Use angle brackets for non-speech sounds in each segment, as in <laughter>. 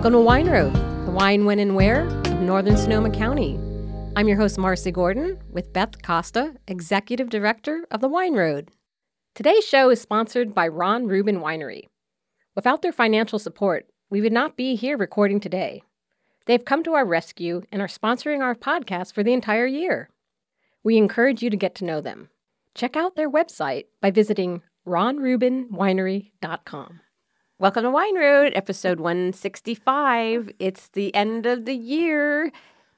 Welcome to Wine Road, the wine, when, and where of Northern Sonoma County. I'm your host, Marcy Gordon, with Beth Costa, Executive Director of the Wine Road. Today's show is sponsored by Ron Rubin Winery. Without their financial support, we would not be here recording today. They've come to our rescue and are sponsoring our podcast for the entire year. We encourage you to get to know them. Check out their website by visiting ronrubinwinery.com. Welcome to Wine Road, episode 165. It's the end of the year,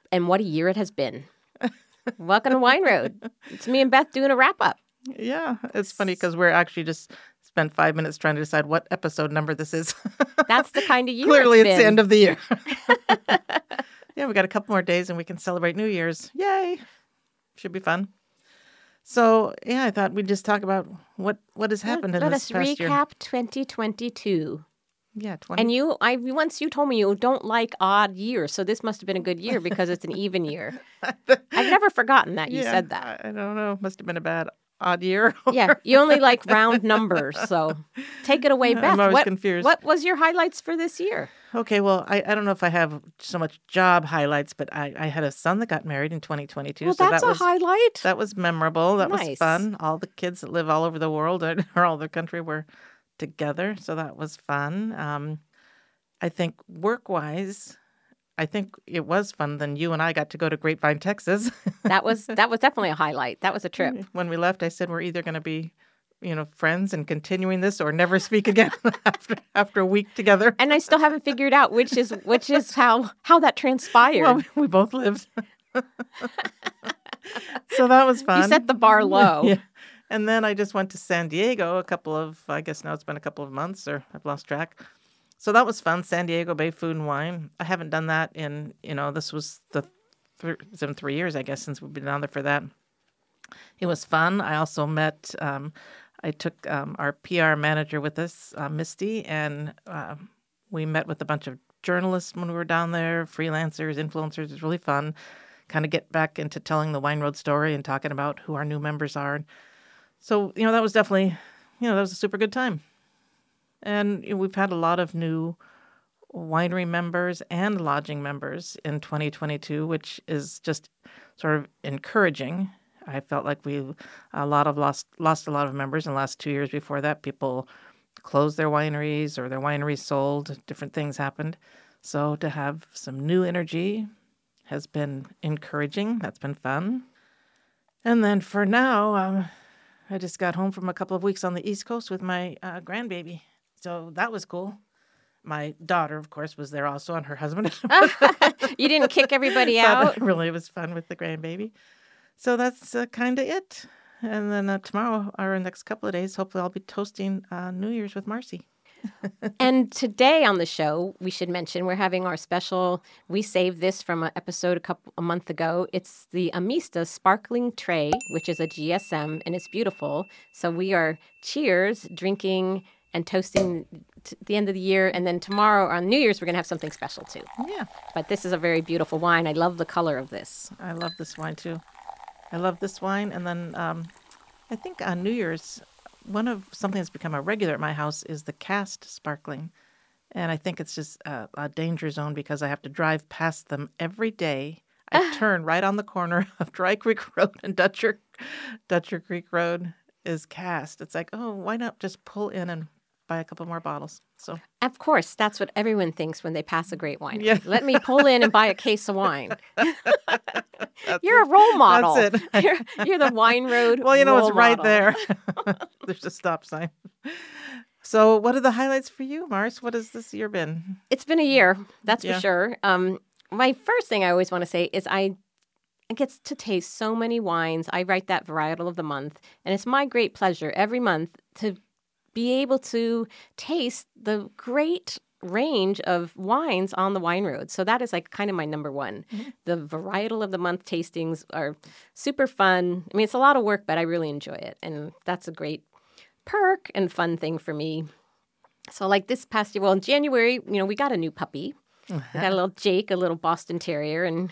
and what a year it has been. <laughs> Welcome to Wine Road. It's me and Beth doing a wrap up. Yeah, it's funny because we're actually just spent five minutes trying to decide what episode number this is. <laughs> That's the kind of year. Clearly, it's, it's the end of the year. <laughs> yeah, we got a couple more days and we can celebrate New Year's. Yay! Should be fun. So yeah, I thought we'd just talk about what what has happened Let, in let this past year. Let us recap 2022. Yeah, twenty. And you, I once you told me you don't like odd years, so this must have been a good year because it's an <laughs> even year. <laughs> I've never forgotten that you Yeah, said that. I, I don't know. Must have been a bad odd year. <laughs> Yeah, you only like round numbers, so take it away, Beth. I'm always what, confused. what was your highlights for this year? Okay, well, I, I don't know if I have so much job highlights, but I, I had a son that got married in 2022. Well, so that's that a highlight. that was memorable. That Nice. was fun. All the kids that live all over the world or <laughs> or all the country were together, so that was fun. Um, I think work wise, I think it was fun. Then you and I got to go to Grapevine, Texas. that was <laughs> that was definitely a highlight. That was a trip. when we left, I said we're either going to be, you know, friends and continuing this, or never speak again <laughs> after after a week together. And I still haven't figured out which is which is how how that transpired. Well, we both lived. so that was fun. you set the bar low. <laughs> Yeah. And then I just went to San Diego a couple of, I guess now it's been a couple of months or I've lost track. So that was fun. San Diego Bay Food and Wine. I haven't done that in, you know, this was the th- it's three years, I guess, since we've been down there for that. It was fun. I also met, um, I took um, our PR manager with us, uh, Misty, and um we met with a bunch of journalists when we were down there, freelancers, influencers. It was really fun. Kind of get back into telling the Wine Road story and talking about who our new members are. So, you know, that was definitely, you know, that was a super good time. And you know, we've had a lot of new winery members and lodging members in 2022, which is just sort of encouraging. I felt like we a lot of lost lost a lot of members in the last two years. Before that, people closed their wineries or their wineries sold. Different things happened. So to have some new energy has been encouraging. That's been fun. And then for now, um, I just got home from a couple of weeks on the East Coast with my uh, grandbaby. So that was cool. My daughter, of course, was there also, and her husband. <laughs> <laughs> you didn't kick everybody But out. really, it was fun with the grandbaby. So that's uh, kind of it. And then uh, tomorrow, or next couple of days, hopefully, I'll be toasting uh, New Year's with Marcy. <laughs> And today on the show, we should mention we're having our special. We saved this from an episode a couple a month ago. It's the Amista Sparkling Tray, which is a GSM, and it's beautiful. So we are cheers, drinking and toasting t- the end of the year, and then tomorrow on New Year's we're gonna have something special too. Yeah, But this is a very beautiful wine. I love the color of this. I love this wine too. I love this wine. And then um, I think on New Year's, one of something that's become a regular at my house is the cast sparkling. And I think it's just a, a danger zone because I have to drive past them every day. I <laughs> turn right on the corner <laughs> of Dry Creek Road and Dutcher, Dutcher Creek Road is cast. It's like, oh, why not just pull in and buy a couple more bottles? So Of course, that's what everyone thinks when they pass a great wine. Yeah. Let me pull in and buy a case of wine. <laughs> You're a role model. That's it. <laughs> You're, you're the wine road. Well, you know, it's right model. there. <laughs> There's a stop sign. So, what are the highlights for you, Mars? What has this year been? It's been a year, that's Yeah. for sure. Um, my first thing I always want to say is I I get to taste so many wines. I write that varietal of the month, and it's my great pleasure every month to be able to taste the great range of wines on the wine road. So that is like kind of my number one. Mm-hmm. The varietal of the month tastings are super fun. I mean, it's a lot of work, but I really enjoy it, and that's a great perk and fun thing for me. So, like this past year, well, in January, you know, we got a new puppy. We got a uh-huh. little Jake, a little Boston Terrier, and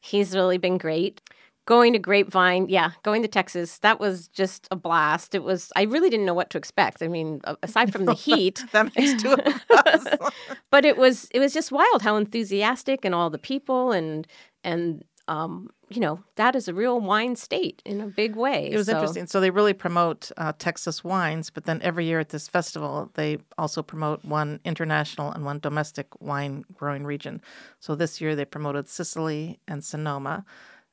he's really been great. Going to Grapevine, yeah, going to Texas, that was just a blast. It was, I really didn't know what to expect. I mean, aside from the <laughs> heat, that makes two <laughs> but it was, it was just wild how enthusiastic and all the people and, and, um, you know, that is a real wine state in a big way. It was So- interesting. So they really promote uh, Texas wines, but then every year at this festival, they also promote one international and one domestic wine growing region. So this year they promoted Sicily and Sonoma,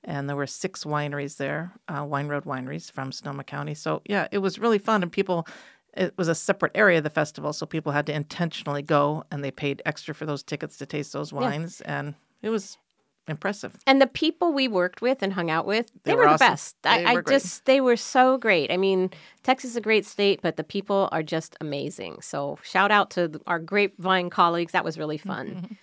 and there were six wineries there, uh, Wine Road wineries from Sonoma County. So yeah, it was really fun, and people. It was a separate area of the festival, so people had to intentionally go, and they paid extra for those tickets to taste those wines, and it was impressive. And the people we worked with and hung out with, they, They were, were the best. They I, I just, they were so great. I mean, Texas is a great state, but the people are just amazing. So shout out to our grapevine colleagues. That was really fun.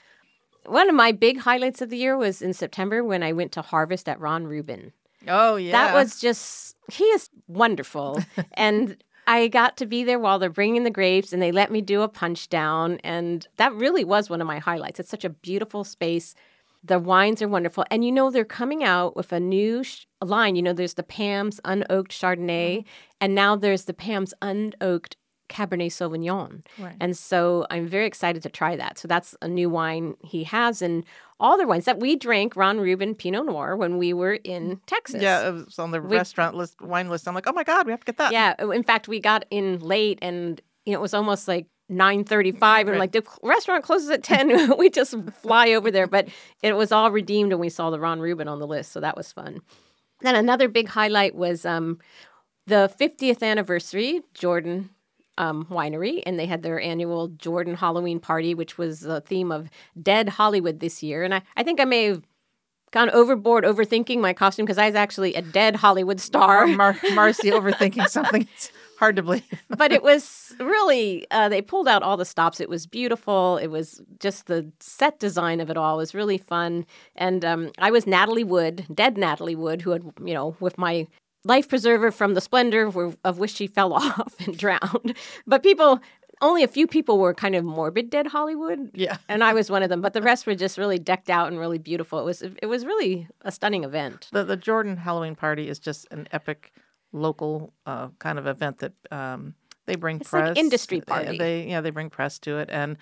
One of my big highlights of the year was in September when I went to Harvest at Ron Rubin. Oh yeah, That was just, he is wonderful. <laughs> and I got to be there while they're bringing the grapes and they let me do a punch down. And that really was one of my highlights. It's such a beautiful space. The wines are wonderful. And you know, they're coming out with a new sh- line. You know, there's the Pam's Unoaked Chardonnay, mm-hmm. and now there's the Pam's Unoaked Cabernet Sauvignon. Right. And so I'm very excited to try that. So that's a new wine he has. And all the wines that we drank, Ron Rubin Pinot Noir, when we were in Texas. Yeah, it was on the We- restaurant list, wine list. I'm like, oh my god, we have to get that. Yeah. In fact, we got in late and you know, it was almost like 9:35 and Right. like the restaurant closes at 10. <laughs> we just fly over there, but it was all redeemed and we saw the Ron Rubin on the list, so that was fun. Then another big highlight was um, the 50th anniversary Jordan um, winery, and they had their annual Jordan Halloween party, which was the theme of Dead Hollywood this year. And I, I think I may have gone overboard overthinking my costume because I was actually a dead Hollywood star. Mar- Marcy overthinking <laughs> something. It's hard to believe. <laughs> but it was really uh, they pulled out all the stops it was beautiful it was just the set design of it all was really fun and um, i was natalie wood dead natalie wood who had you know with my life preserver from the splendor of, of which she fell <laughs> off and drowned but people only a few people were kind of morbid dead hollywood Yeah. and i was one of them but the rest were just really decked out and really beautiful it was it was really a stunning event The the Jordan Halloween party is just an epic local uh, kind of event that um, they bring It's like press. industry uh, party. They yeah they bring press to it, and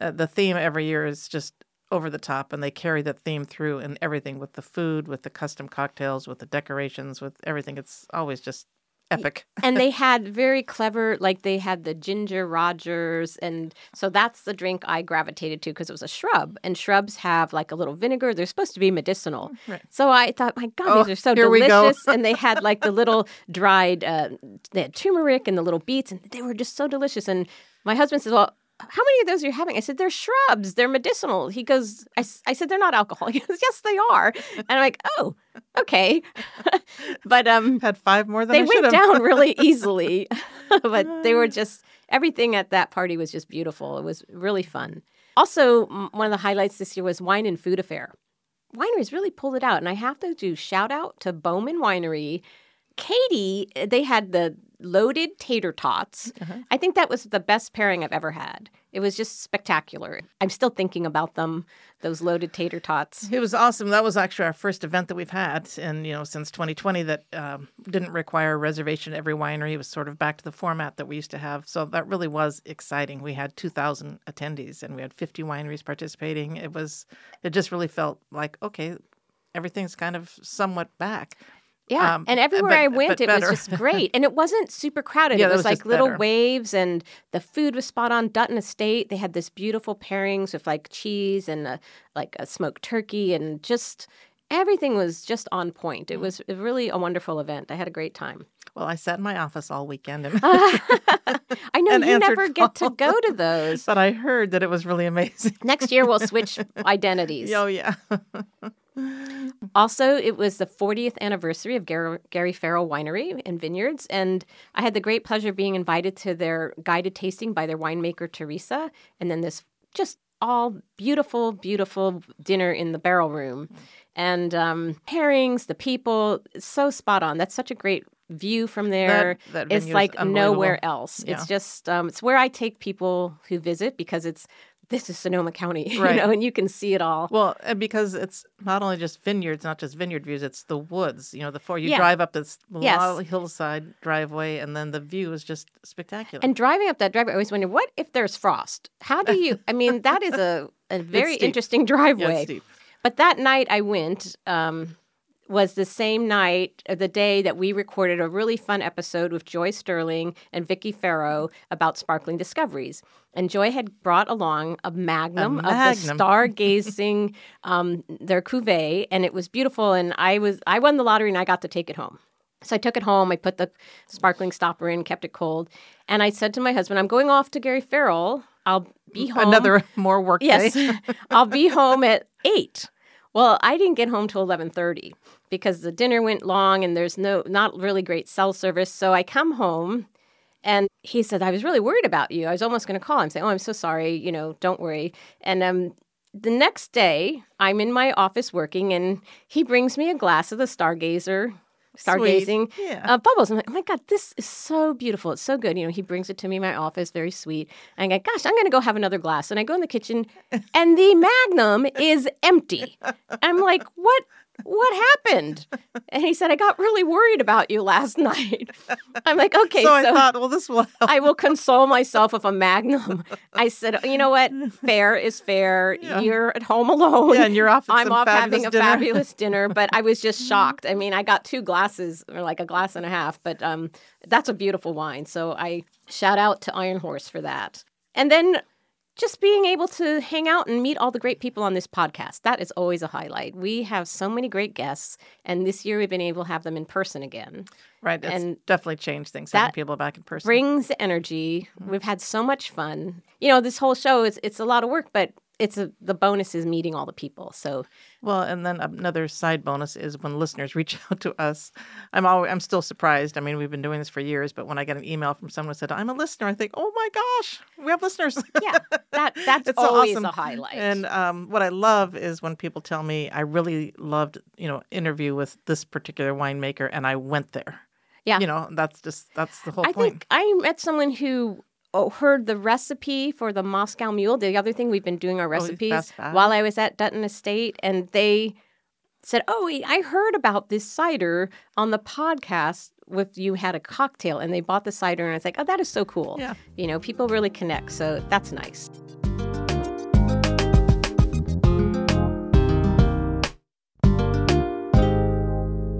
uh, the theme every year is just over the top, and they carry that theme through and everything with the food, with the custom cocktails, with the decorations, with everything. It's always just epic. and they <laughs> had very clever like they had the ginger rogers and so that's the drink i gravitated to because it was a shrub and shrubs have like a little vinegar they're supposed to be medicinal Right. so i thought my god Oh, these are so here we go. delicious and they had <laughs> like the little dried uh, they had turmeric and the little beets and they were just so delicious and my husband says well how many of those are you having? I said, they're shrubs. They're medicinal. He goes, I, I said, they're not alcohol. <laughs> He goes, yes, they are. And I'm like, oh, okay. <laughs> but um, <laughs> Had five more than they I went down really easily but they were just everything at that party was just beautiful it was really fun also m- one of the highlights this year was wine and food affair wineries really pulled it out and i have to do shout out to bowman winery katie they had the loaded tater tots Uh-huh. i think that was the best pairing i've ever had it was just spectacular i'm still thinking about them those loaded tater tots It was awesome. That was actually our first event that we've had, and you know, since 2020, that um, didn't require a reservation at every winery. It was sort of back to the format that we used to have. So that really was exciting. We had 2,000 attendees, and we had 50 wineries participating. It was, it just really felt like okay, everything's kind of somewhat back. Yeah, Um, and everywhere but- I went, it was just great, and it wasn't super crowded. Yeah, it was, was like little better. waves, and the food was spot on. Dutton Estate, they had this beautiful pairings with like cheese and a, like a smoked turkey, and just everything was just on point. It was really a wonderful event. I had a great time. Well, I sat in my office all weekend, and, <laughs> I know <laughs> And you never get to go to those. but I heard that it was really <laughs> amazing. Next year we'll switch identities. oh yeah, <laughs> Also, it was the 40th anniversary of Gar- Gary Farrell Winery and Vineyards, and I had the great pleasure of being invited to their guided tasting by their winemaker Teresa, and then this just all beautiful, beautiful dinner in the barrel room, and um, pairings, the people, so spot on. That's such a great view from there. that it's like nowhere else. Yeah. It's just um, it's where I take people who visit because it's this is Sonoma County, <laughs> Right. you know, and you can see it all. Well, and because it's not only just vineyards, not just vineyard views, it's the woods. You know, the four you Yeah. drive up this Yes. hillside driveway, and then the view is just spectacular. And driving up that driveway, I always wonder, what if there's frost? How do you? I mean, that is a, a <laughs> very interesting yeah, <laughs> driveway. steep. But that night I went um, was the same night, uh, the day that we recorded a really fun episode with Joy Sterling and Vicky Farrow about sparkling discoveries. And Joy had brought along a magnum, of the magnum. stargazing, <laughs> um, their cuvee, and it was beautiful. And I was I won the lottery and I got to take it home. So I took it home. I put the sparkling stopper in, kept it cold, and I said to my husband, "I'm going off to Gary Farrell. I'll be <laughs> home Another <laughs> more work Yes. I'll be home at eight. Well, I didn't get home till eleven thirty because the dinner went long and there's no not really great cell service. So I come home, and he said I was really worried about you. I was almost going to call him and say, "Oh, I'm so sorry. You know, don't worry." And um, the next day, I'm in my office working, and he brings me a glass of the Stargazer. Stargazing Yeah. uh, bubbles. I'm like, oh my God, this is so beautiful. It's so good. You know, he brings it to me in my office, very sweet. And I go, gosh, I'm going to go have another glass. And I go in the kitchen and the <laughs> magnum is empty. I'm like, what? What happened? And he said, I got really worried about you last <laughs> night. I'm like, okay, so, so, I thought, well, this will help. I will console myself with a magnum. <laughs> I said, you know what? Fair is fair. Yeah. You're at home alone. yeah, and you're off. I'm off having a dinner. fabulous <laughs> dinner, but I was just shocked. I mean, I got two glasses, or like a glass and a half, but um, that's a beautiful wine. So I shout out to Iron Horse for that. And then just being able to hang out and meet all the great people on this podcast. That is always a highlight. We have so many great guests, and this year we've been able to have them in person again. Right. It's and definitely changed things. having people back in person. Brings energy. We've had so much fun. You know, this whole show is it's a lot of work, but it's a, the bonus is meeting all the people. So Well, and then another side bonus is when listeners <laughs> reach out to us. I'm always, I'm still surprised. I mean, we've been doing this for years, but when I get an email from someone who said, "I'm a listener," I think, "Oh my gosh, we have listeners." <laughs> yeah, that that's <laughs> It's so always awesome. a highlight. And um, what I love is when people tell me, "I really loved, you know, interview with this particular winemaker, and I went there." Yeah. you know, that's just that's the whole I point. think I met someone who oh, heard the recipe for the Moscow Mule. The other thing we've been doing our recipes Fast Five. while I was at Dutton Estate, and they said, "Oh, I heard about this cider on the podcast." With you had a cocktail and they bought the cider and I was like, oh, that is so cool. Yeah. You know, people really connect, so that's nice.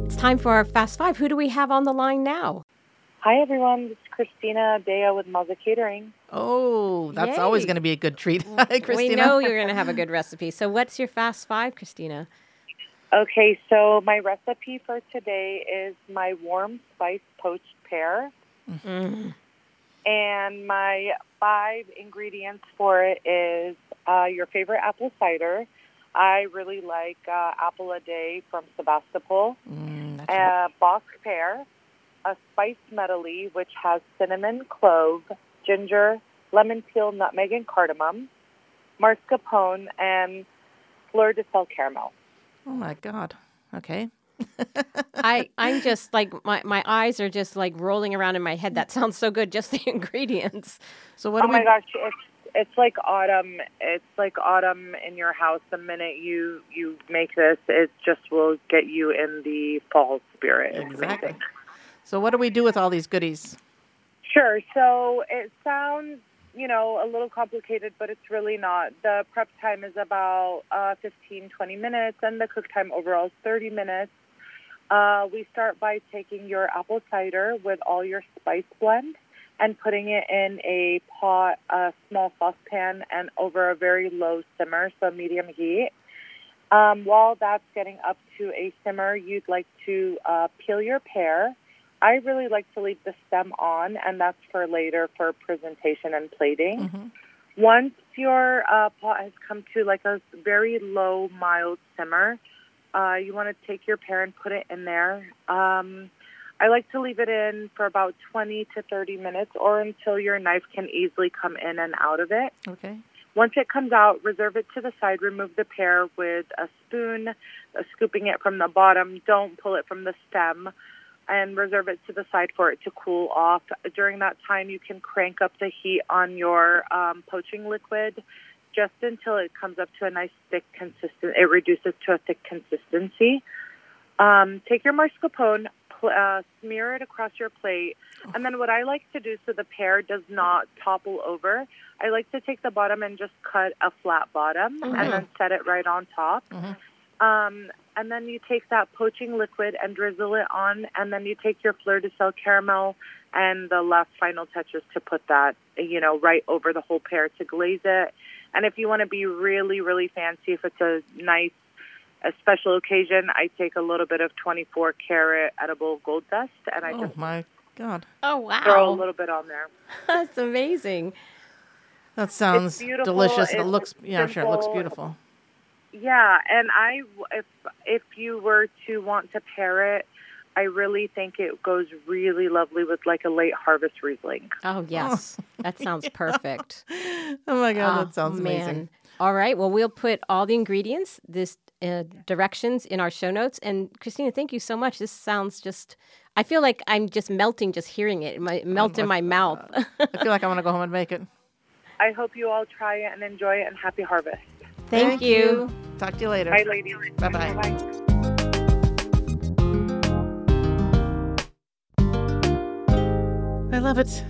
It's time for our fast five. Who do we have on the line now? Hi, everyone. This is Christina Bea with Muzza Catering. oh, that's always going to be a good treat, <laughs> Hi, Christina. We know you're going to have a good recipe. So, what's your fast five, Christina? Okay, so my recipe for today is my warm spice poached pear. Mm. And my five ingredients for it is uh, your favorite apple cider. I really like uh, apple a day from Sebastopol. Mm, that's right. a Bosc pear, a spice medley, which has cinnamon, clove, ginger, lemon peel, nutmeg, and cardamom, mascarpone, and fleur de sel caramel. Oh my God. Okay. <laughs> I I'm just like my my eyes are just like rolling around in my head. That sounds so good. Just the <laughs> ingredients. So what oh do my we? gosh, it's it's like autumn. It's like autumn in your house. The minute you you make this, it just will get you in the fall spirit. It's Exactly. So what do we do with all these goodies? Sure. So it sounds, you know, a little complicated, but it's really not. The prep time is about uh, 15, 20 minutes, and the cook time overall is 30 minutes. Uh, we start by taking your apple cider with all your spice blend and putting it in a pot, a small saucepan, and over a very low simmer, so medium heat. Um, while that's getting up to a simmer, you'd like to uh, peel your pear. I really like to leave the stem on, and that's for later for presentation and plating. hmm Once your uh, pot has come to like a very low, mild simmer, uh, you want to take your pear and put it in there. Um, I like to leave it in for about 20 to 30 minutes or until your knife can easily come in and out of it. Okay. Once it comes out, reserve it to the side. Remove the pear with a spoon, uh, scooping it from the bottom. Don't pull it from the stem, and reserve it to the side for it to cool off. During that time, you can crank up the heat on your um, poaching liquid just until it comes up to a nice thick consistent. It reduces to a thick consistency. Um, take your mascarpone, pl- uh, smear it across your plate, and then what I like to do so the pear does not topple over, I like to take the bottom and just cut a flat bottom Mhm. and then set it right on top. Mhm. Um, and then you take that poaching liquid and drizzle it on, and then you take your fleur de sel caramel and the last final touches to put that, you know, right over the whole pear to glaze it. And if you want to be really, really fancy, if it's a nice, a special occasion, I take a little bit of 24 karat edible gold dust and I Oh just my God, Oh wow, throw a little bit on there. <laughs> that's amazing. that sounds delicious. and It looks yeah, sure, it looks simple. beautiful. Yeah, and I if if you were to want to pair it, I really think it goes really lovely with like a late harvest Riesling. Oh <laughs> yes, that sounds perfect. Oh my God, Oh, that sounds amazing. All right. Well, we'll put all the ingredients, this uh, directions in our show notes. And Christina, thank you so much. This sounds just. I feel like I'm just melting just hearing it. My melt in my mouth. I feel like I want to go home and make it. <laughs> I hope you all try it and enjoy it and happy harvest. Thank, you. Talk to you later. Bye, ladies. Bye-bye. Bye. I love it.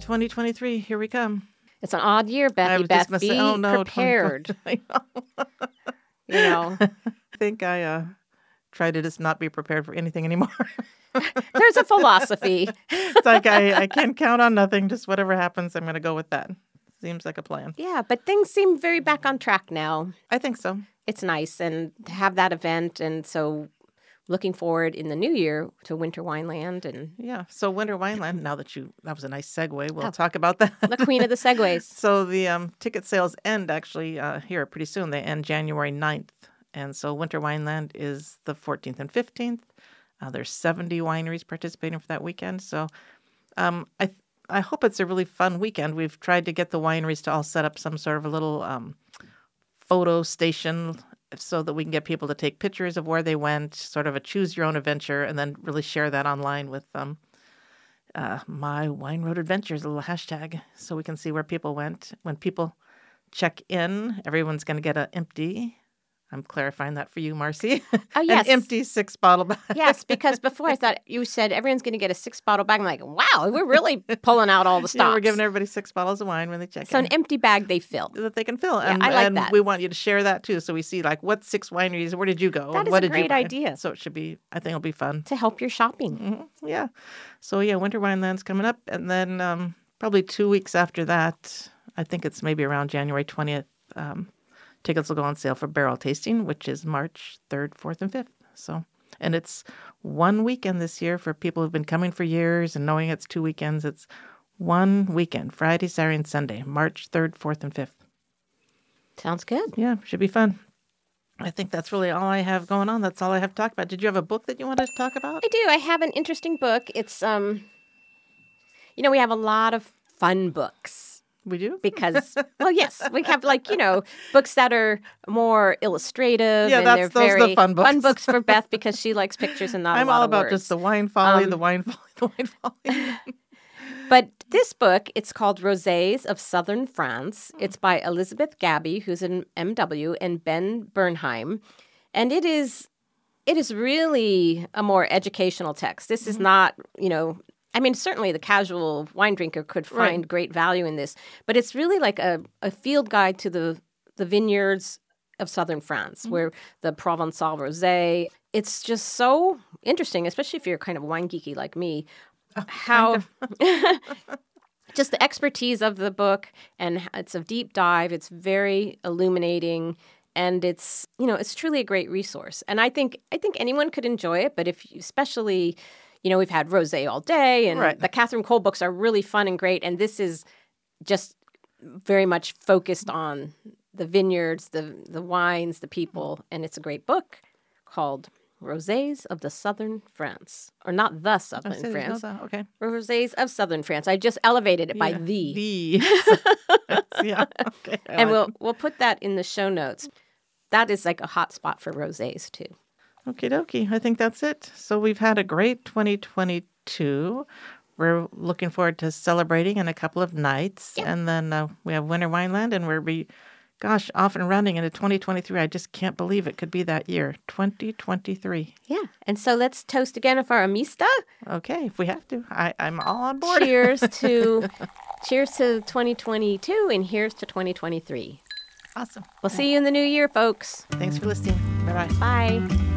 2023, here we come. It's an odd year, I Bethy. was Beth, just gonna be say, oh no, prepared. <laughs> I know. you know, <laughs> I think I uh, try to just not be prepared for anything anymore. <laughs> there's a philosophy. it's like I, I can't count on nothing. Just whatever happens, I'm going to go with that. Seems like a plan. Yeah, but things seem very back on track now. I think so. It's nice and to have that event, and so looking forward in the new year to Winter Wineland and Yeah. So Winter Wineland. Now that you that was a nice segue. We'll Oh. talk about that. the queen of the <laughs> segues. So the um, ticket sales end actually uh, here pretty soon. They end January 9th. And so Winter Wineland is the 14th and 15th. Uh, there's 70 wineries participating for that weekend. So um, I I hope it's a really fun weekend. We've tried to get the wineries to all set up some sort of a little um, photo station so that we can get people to take pictures of where they went, sort of a choose your own adventure, and then really share that online with um, uh, my wine road adventures, a little hashtag, so we can see where people went. When people check in, everyone's going to get an empty. I'm clarifying that for you, Marcy. Oh <laughs> yes, An empty six bottle bag. yes. Because <laughs> before I thought you said everyone's going to get a six bottle bag. I'm like, wow, we're really <laughs> pulling out all the stops. Yeah, we're giving everybody six bottles of wine when they check in. so in. an empty bag they fill. that they can fill. Yeah, and I like and that. we want you to share that too. So we see like what six wineries, where did you go? That is what a great idea. So it should be, I think it'll be fun. to help your shopping. hmm Yeah. So yeah, Winter Wineland's coming up. And then um, probably two weeks after that, I think it's maybe around January 20th, um, tickets will go on sale for barrel tasting, which is March 3rd, 4th, and 5th. So, and it's one weekend this year for people who've been coming for years and knowing it's two weekends. It's one weekend, Friday, Saturday, and Sunday, March 3rd, 4th, and 5th. Sounds good. Yeah, should be fun. I think that's really all I have going on. That's all I have to talk about. Did you have a book that you wanted to talk about? I do. I have an interesting book. It's um, you know, we have a lot of fun books We do? because, <laughs> well, yes, we have like you know books that are more illustrative. Yeah, and that's- they're those are the very fun books. books for Beth because she likes <laughs> pictures and not. I'm lot all about words. just the wine folly, Um, the wine folly, the wine <laughs> folly. But this book, it's called Rosés of Southern France. Hmm. It's by Elizabeth Gabay, who's an MW, and Ben Bernheim. And it is it is really a more educational text. This Mm-hmm. is not, you know, I mean, certainly the casual wine drinker could Right. find great value in this, but it's really like a, a field guide to the the vineyards of southern France, Mm-hmm. where the Provençal rosé. It's just so interesting, especially if you're kind of wine geeky like me. Oh, how <laughs> just the expertise of the book and it's a deep dive it's very illuminating and it's you know it's truly a great resource and i think i think anyone could enjoy it but if you, especially you know we've had rose all day and Right. the katherine cole books are really fun and great and this is just very much focused on the vineyards the the wines the people and it's a great book called Rosés of the Southern France, or not the Southern France, no, okay. Rosés of Southern France. I just elevated it by the. The. <laughs> <laughs> yeah. Okay. I and like we'll we'll put that in the show notes. That is like a hot spot for rosés too. Okie dokie. I think that's it. So we've had a great 2022. We're looking forward to celebrating in a couple of nights. Yeah. And then uh, we have Winter Wineland, and we'll be gosh, off and running into 2023. I just can't believe it could be that year, 2023. Yeah. And so let's toast again for Amista. Okay, if we have to, I, I'm all on board. Cheers <laughs> to cheers to 2022 and here's to 2023. Awesome. We'll see you in the new year, folks. Thanks for listening. Bye bye. Bye.